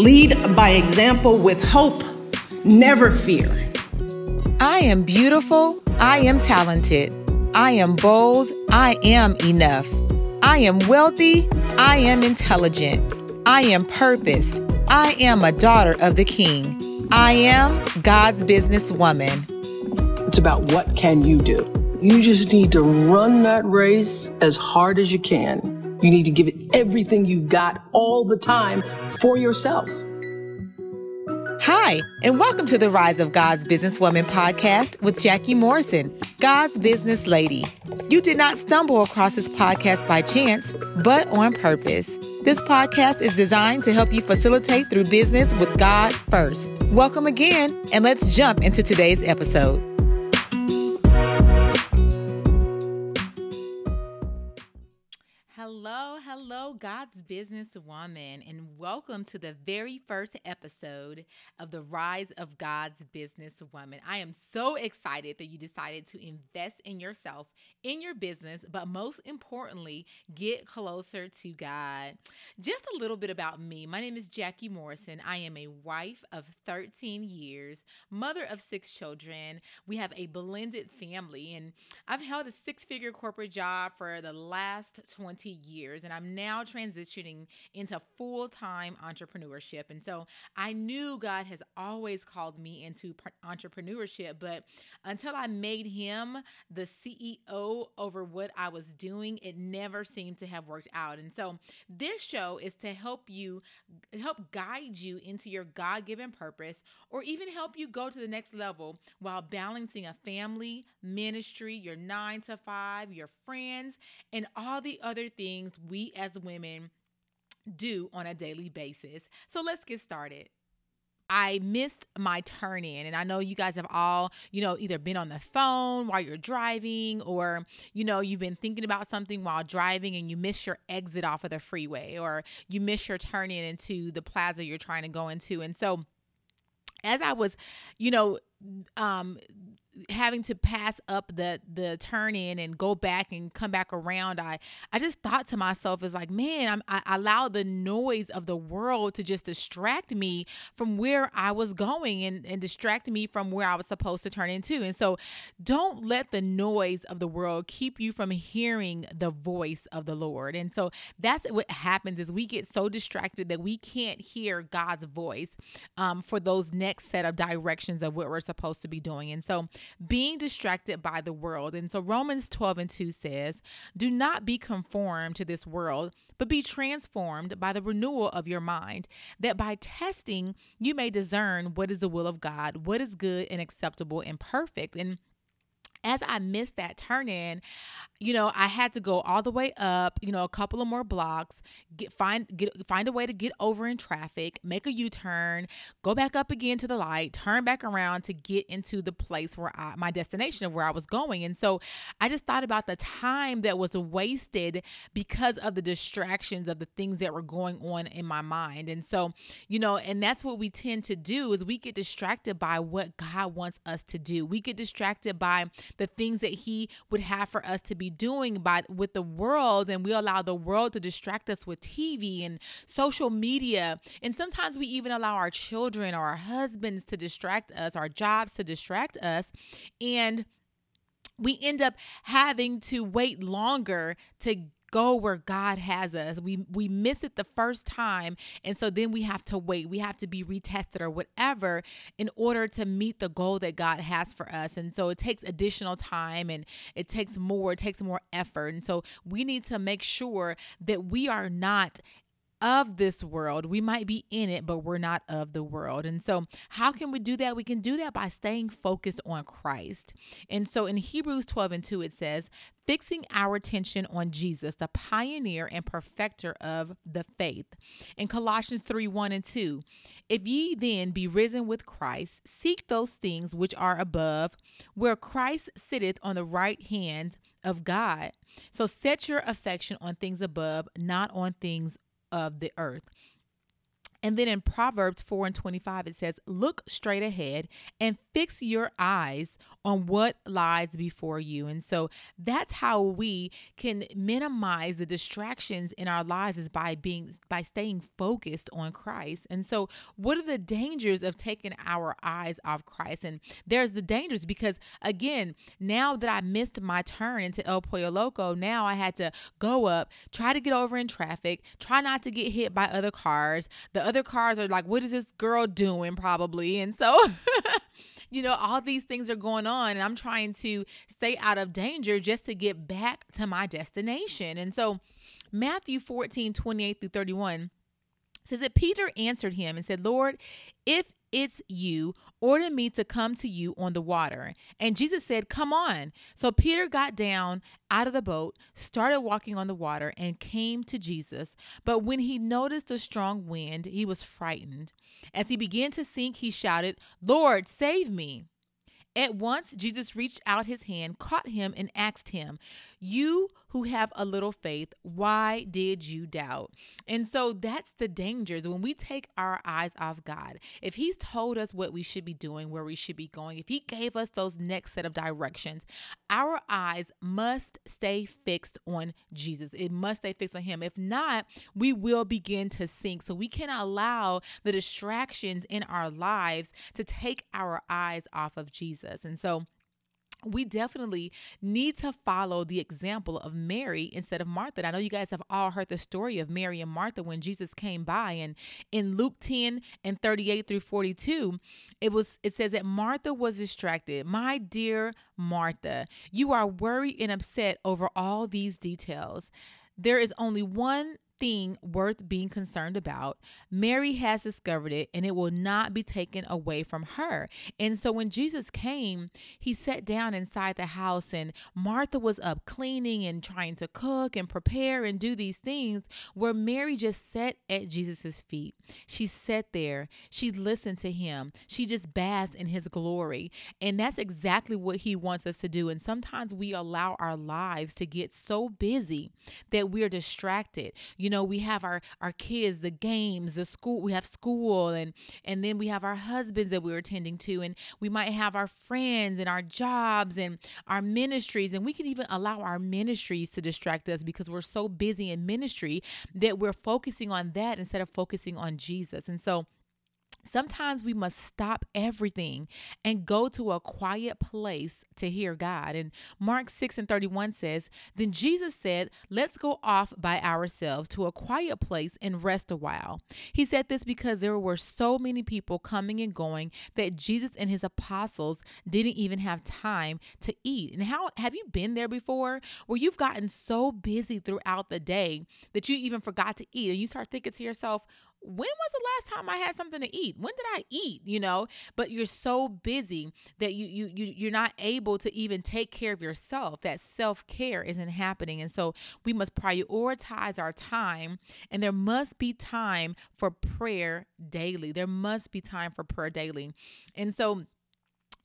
Lead by example with hope, never fear. I am beautiful. I am talented. I am bold. I am enough. I am wealthy. I am intelligent. I am purposed. I am a daughter of the King. I am God's businesswoman. It's about what can you do. You just need to run that race as hard as you can. You need to give it everything you've got all the time for yourself. Hi, and welcome to the Rise of God's Businesswoman podcast with Jackie Morrison, God's business lady. You did not stumble across this podcast by chance, but on purpose. This podcast is designed to help you facilitate through business with God first. Welcome again, and let's jump into today's episode. God's businesswoman, and welcome to the very first episode of the Rise of God's Businesswoman. I am so excited that you decided to invest in yourself, in your business, but most importantly, get closer to God. Just a little bit about me. My name is Jackie Morrison. I am a wife of 13 years, mother of six children. We have a blended family, and I've held a six figure corporate job for the last 20 years and I'm now transitioning into full time entrepreneurship. And so I knew God has always called me into entrepreneurship, but until I made Him the CEO over what I was doing, it never seemed to have worked out. And so this show is to help you, help guide you into your God given purpose, or even help you go to the next level while balancing a family, ministry, your nine to five, your friends, and all the other things we as women do on a daily basis. So let's get started. I missed my turn in. And I know you guys have all, you know, either been on the phone while you're driving or, you know, you've been thinking about something while driving and you miss your exit off of the freeway or you miss your turn in into the plaza you're trying to go into. And so, as I was, you know, um having to pass up the the turn in and go back and come back around i i just thought to myself is like man I'm, i allow the noise of the world to just distract me from where i was going and and distract me from where i was supposed to turn into. And so don't let the noise of the world keep you from hearing the voice of the lord. And so that's what happens is we get so distracted that we can't hear god's voice um, for those next set of directions of what we're supposed to be doing. And so being distracted by the world. And so Romans 12 and 2 says, Do not be conformed to this world, but be transformed by the renewal of your mind, that by testing you may discern what is the will of God, what is good and acceptable and perfect. And as I missed that turn in, you know, I had to go all the way up, you know, a couple of more blocks, get find get find a way to get over in traffic, make a U-turn, go back up again to the light, turn back around to get into the place where I my destination of where I was going. And so I just thought about the time that was wasted because of the distractions of the things that were going on in my mind. And so, you know, and that's what we tend to do is we get distracted by what God wants us to do. We get distracted by the things that he would have for us to be doing by with the world and we allow the world to distract us with TV and social media. And sometimes we even allow our children or our husbands to distract us our jobs to distract us. And we end up having to wait longer to go where God has us. We we miss it the first time and so then we have to wait. We have to be retested or whatever in order to meet the goal that God has for us. And so it takes additional time and it takes more, it takes more effort. And so we need to make sure that we are not of this world. We might be in it, but we're not of the world. And so, how can we do that? We can do that by staying focused on Christ. And so, in Hebrews 12 and 2, it says, fixing our attention on Jesus, the pioneer and perfecter of the faith. In Colossians 3 1 and 2, if ye then be risen with Christ, seek those things which are above, where Christ sitteth on the right hand of God. So set your affection on things above, not on things of the earth. And then in Proverbs 4 and 25, it says, Look straight ahead and fix your eyes on what lies before you. And so that's how we can minimize the distractions in our lives is by being by staying focused on Christ. And so what are the dangers of taking our eyes off Christ? And there's the dangers because again, now that I missed my turn into El Pollo Loco, now I had to go up, try to get over in traffic, try not to get hit by other cars. The other cars are like, what is this girl doing? Probably. And so, you know, all these things are going on, and I'm trying to stay out of danger just to get back to my destination. And so, Matthew 14, 28 through 31 says that Peter answered him and said, Lord, if it's you, order me to come to you on the water. And Jesus said, Come on. So Peter got down out of the boat, started walking on the water, and came to Jesus. But when he noticed a strong wind, he was frightened. As he began to sink, he shouted, Lord, save me. At once, Jesus reached out his hand, caught him, and asked him, You who have a little faith, why did you doubt? And so that's the dangers when we take our eyes off God. If He's told us what we should be doing, where we should be going, if He gave us those next set of directions, our eyes must stay fixed on Jesus. It must stay fixed on Him. If not, we will begin to sink. So we can allow the distractions in our lives to take our eyes off of Jesus. And so, we definitely need to follow the example of Mary instead of Martha. And I know you guys have all heard the story of Mary and Martha when Jesus came by and in Luke 10 and 38 through 42, it was it says that Martha was distracted. My dear Martha, you are worried and upset over all these details. There is only one thing worth being concerned about. Mary has discovered it and it will not be taken away from her. And so when Jesus came, he sat down inside the house and Martha was up cleaning and trying to cook and prepare and do these things where Mary just sat at Jesus's feet. She sat there, she listened to him, she just basked in his glory. And that's exactly what he wants us to do. And sometimes we allow our lives to get so busy that we're distracted. You know we have our our kids the games the school we have school and and then we have our husbands that we're attending to and we might have our friends and our jobs and our ministries and we can even allow our ministries to distract us because we're so busy in ministry that we're focusing on that instead of focusing on Jesus. And so Sometimes we must stop everything and go to a quiet place to hear God. And Mark 6 and 31 says, Then Jesus said, Let's go off by ourselves to a quiet place and rest a while. He said this because there were so many people coming and going that Jesus and his apostles didn't even have time to eat. And how have you been there before where you've gotten so busy throughout the day that you even forgot to eat? And you start thinking to yourself, when was the last time I had something to eat? When did I eat? You know, but you're so busy that you you, you you're not able to even take care of yourself. That self-care isn't happening. And so we must prioritize our time and there must be time for prayer daily. There must be time for prayer daily. And so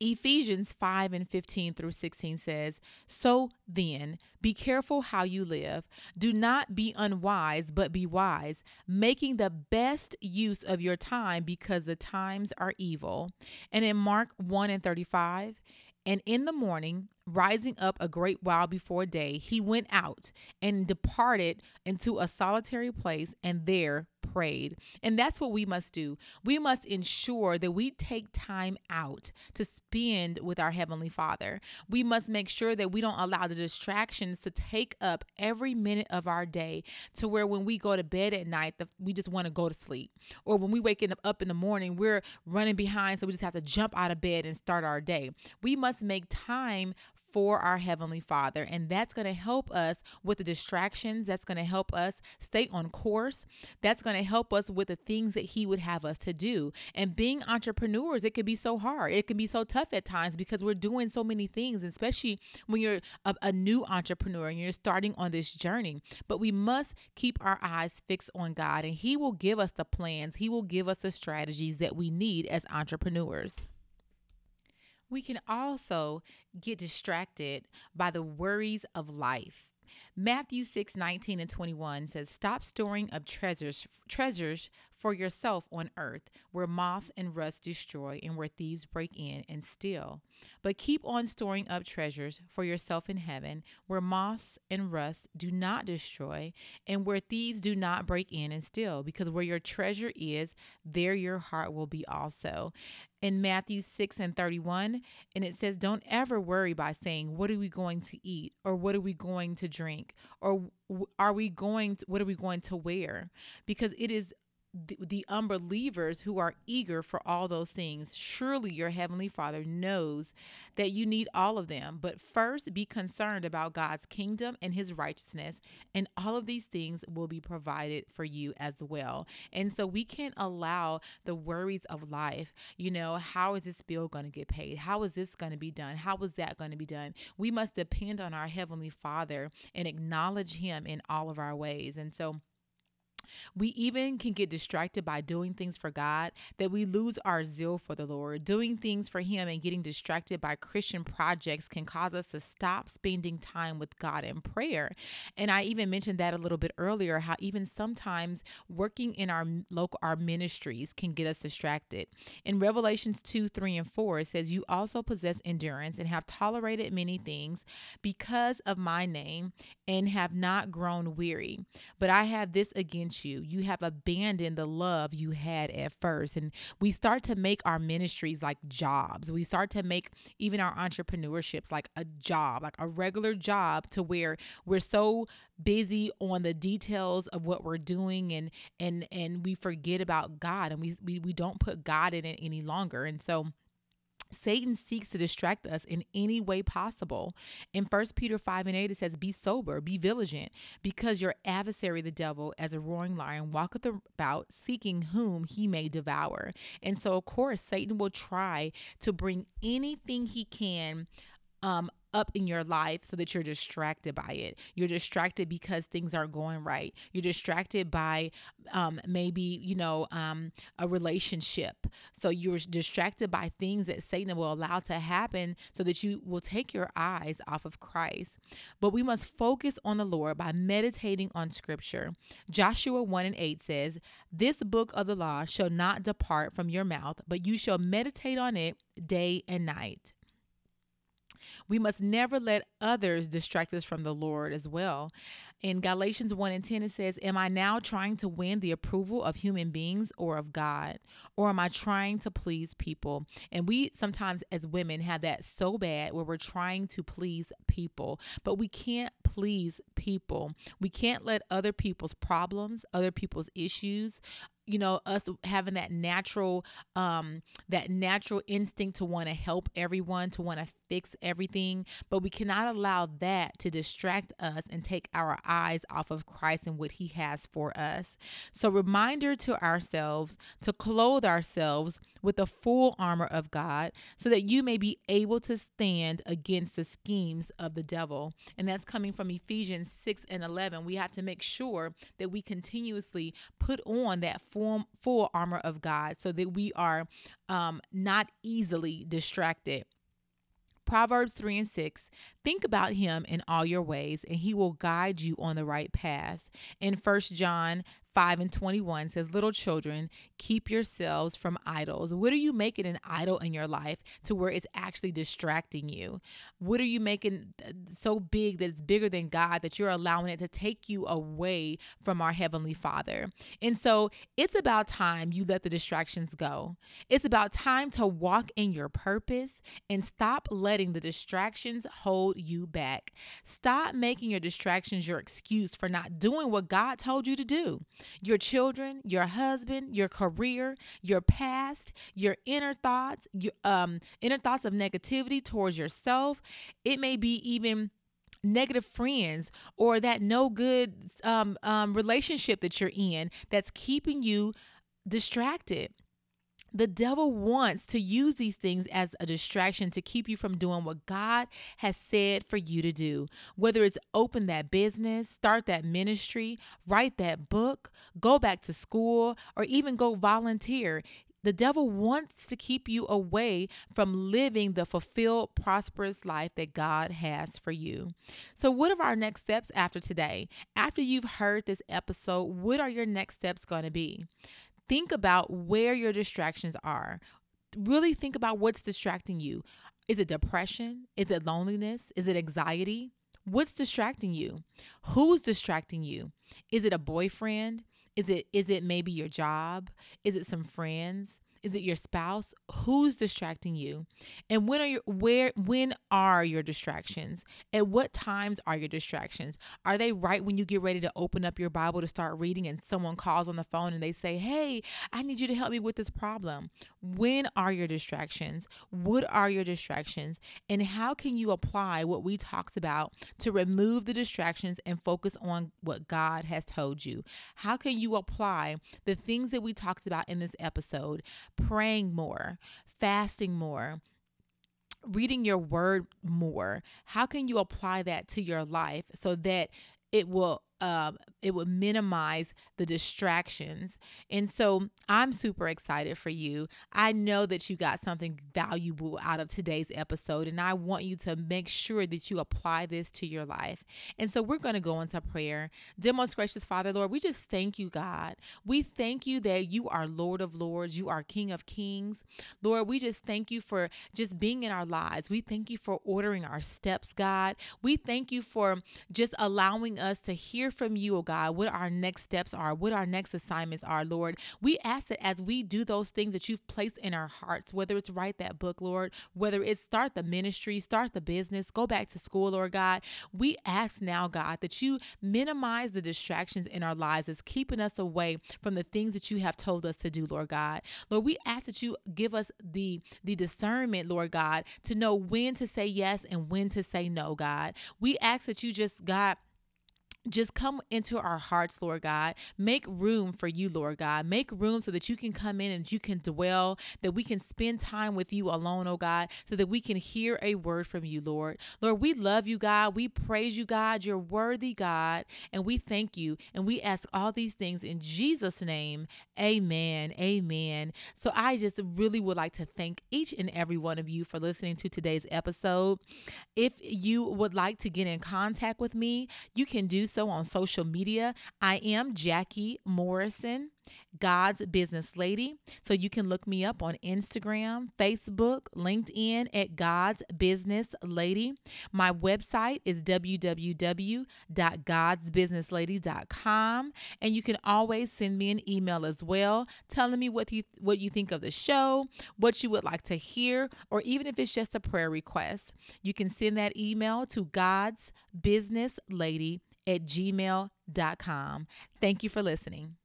Ephesians 5 and 15 through 16 says, So then, be careful how you live. Do not be unwise, but be wise, making the best use of your time because the times are evil. And in Mark 1 and 35, and in the morning, rising up a great while before day, he went out and departed into a solitary place and there prayed. And that's what we must do. We must ensure that we take time out to spend with our Heavenly Father. We must make sure that we don't allow the distractions to take up every minute of our day to where when we go to bed at night, we just want to go to sleep. Or when we wake up in the morning, we're running behind, so we just have to jump out of bed and start our day. We must make time for our Heavenly Father. And that's going to help us with the distractions. That's going to help us stay on course. That's going to help us with the things that He would have us to do. And being entrepreneurs, it can be so hard. It can be so tough at times because we're doing so many things, especially when you're a, a new entrepreneur and you're starting on this journey. But we must keep our eyes fixed on God, and He will give us the plans, He will give us the strategies that we need as entrepreneurs we can also get distracted by the worries of life. Matthew 6 19 and 21 says, Stop storing up treasures, treasures for yourself on earth, where moths and rust destroy, and where thieves break in and steal. But keep on storing up treasures for yourself in heaven, where moths and rust do not destroy, and where thieves do not break in and steal. Because where your treasure is, there your heart will be also in Matthew 6 and 31. And it says, Don't ever worry by saying, What are we going to eat? Or what are we going to drink? Or are we going, to, what are we going to wear? Because it is the, the, unbelievers who are eager for all those things. Surely your heavenly Father knows that you need all of them. But first, be concerned about God's kingdom and his righteousness, and all of these things will be provided for you as well. And so we can't allow the worries of life, you know, how is this bill going to get paid? How is this going to be done? How is that going to be done? We must depend on our heavenly Father and acknowledge him in all of our ways. And so, we even can get distracted by doing things for God that we lose our zeal for the Lord. Doing things for Him and getting distracted by Christian projects can cause us to stop spending time with God in prayer. And I even mentioned that a little bit earlier how even sometimes working in our local our ministries can get us distracted. In Revelations 2, 3, and 4, it says, You also possess endurance and have tolerated many things because of my name and have not grown weary. But I have this against you. You have abandoned the love you had at first. And we start to make our ministries like jobs. We start to make even our entrepreneurships like a job, like a regular job to where we're so busy on the details of what we're doing and and and we forget about God and we we, we don't put God in it any longer. And so Satan seeks to distract us in any way possible. In 1 Peter 5 and 8, it says, Be sober, be vigilant, because your adversary, the devil, as a roaring lion, walketh about seeking whom he may devour. And so, of course, Satan will try to bring anything he can um, up in your life so that you're distracted by it. You're distracted because things aren't going right. You're distracted by um, maybe, you know, um, a relationship. So you're distracted by things that Satan will allow to happen so that you will take your eyes off of Christ. But we must focus on the Lord by meditating on scripture. Joshua 1 and 8 says, This book of the law shall not depart from your mouth, but you shall meditate on it day and night we must never let others distract us from the Lord as well. In Galatians 1 and 10, it says, Am I now trying to win the approval of human beings or of God? Or am I trying to please people? And we sometimes, as women, have that so bad where we're trying to please people, but we can't please people. We can't let other people's problems, other people's issues, you know us having that natural um that natural instinct to want to help everyone to want to fix everything but we cannot allow that to distract us and take our eyes off of Christ and what he has for us. So reminder to ourselves to clothe ourselves with the full armor of God so that you may be able to stand against the schemes of the devil. And that's coming from Ephesians 6 and 11. We have to make sure that we continuously put on that full, full armor of God so that we are um, not easily distracted. Proverbs 3 and 6 Think about him in all your ways, and he will guide you on the right path. In 1 John 5 and 21 says, Little children, keep yourselves from idols. What are you making an idol in your life to where it's actually distracting you? What are you making uh, so big that it's bigger than God that you're allowing it to take you away from our Heavenly Father? And so it's about time you let the distractions go. It's about time to walk in your purpose and stop letting the distractions hold you back. Stop making your distractions your excuse for not doing what God told you to do your children, your husband, your career, your past, your inner thoughts, your um, inner thoughts of negativity towards yourself. It may be even negative friends or that no good um, um, relationship that you're in that's keeping you distracted. The devil wants to use these things as a distraction to keep you from doing what God has said for you to do. Whether it's open that business, start that ministry, write that book, go back to school, or even go volunteer the devil wants to keep you away from living the fulfilled, prosperous life that God has for you. So, what are our next steps after today? After you've heard this episode, what are your next steps going to be? Think about where your distractions are. Really think about what's distracting you. Is it depression? Is it loneliness? Is it anxiety? What's distracting you? Who's distracting you? Is it a boyfriend? Is it is it maybe your job? Is it some friends? Is it your spouse? Who's distracting you? And when are your where when are your distractions? At what times are your distractions? Are they right when you get ready to open up your Bible to start reading and someone calls on the phone and they say, "Hey, I need you to help me with this problem." When are your distractions? What are your distractions? And how can you apply what we talked about to remove the distractions and focus on what God has told you? How can you apply the things that we talked about in this episode? Praying more, fasting more, reading your word more. How can you apply that to your life so that it will um, it would minimize the distractions. And so I'm super excited for you. I know that you got something valuable out of today's episode, and I want you to make sure that you apply this to your life. And so we're going to go into prayer. Dear most gracious Father, Lord, we just thank you, God. We thank you that you are Lord of Lords, you are King of Kings. Lord, we just thank you for just being in our lives. We thank you for ordering our steps, God. We thank you for just allowing us to from you, oh God, what our next steps are, what our next assignments are, Lord. We ask that as we do those things that you've placed in our hearts, whether it's write that book, Lord, whether it's start the ministry, start the business, go back to school, Lord God, we ask now, God, that you minimize the distractions in our lives that's keeping us away from the things that you have told us to do, Lord God. Lord, we ask that you give us the the discernment, Lord God, to know when to say yes and when to say no, God. We ask that you just, God, just come into our hearts, Lord God. Make room for you, Lord God. Make room so that you can come in and you can dwell, that we can spend time with you alone, oh God, so that we can hear a word from you, Lord. Lord, we love you, God. We praise you, God. You're worthy, God. And we thank you. And we ask all these things in Jesus' name. Amen. Amen. So I just really would like to thank each and every one of you for listening to today's episode. If you would like to get in contact with me, you can do so on social media. I am Jackie Morrison. God's Business Lady. So you can look me up on Instagram, Facebook, LinkedIn at God's Business Lady. My website is www.godsbusinesslady.com and you can always send me an email as well telling me what you what you think of the show, what you would like to hear, or even if it's just a prayer request. You can send that email to God's Business Lady at gmail.com. Thank you for listening.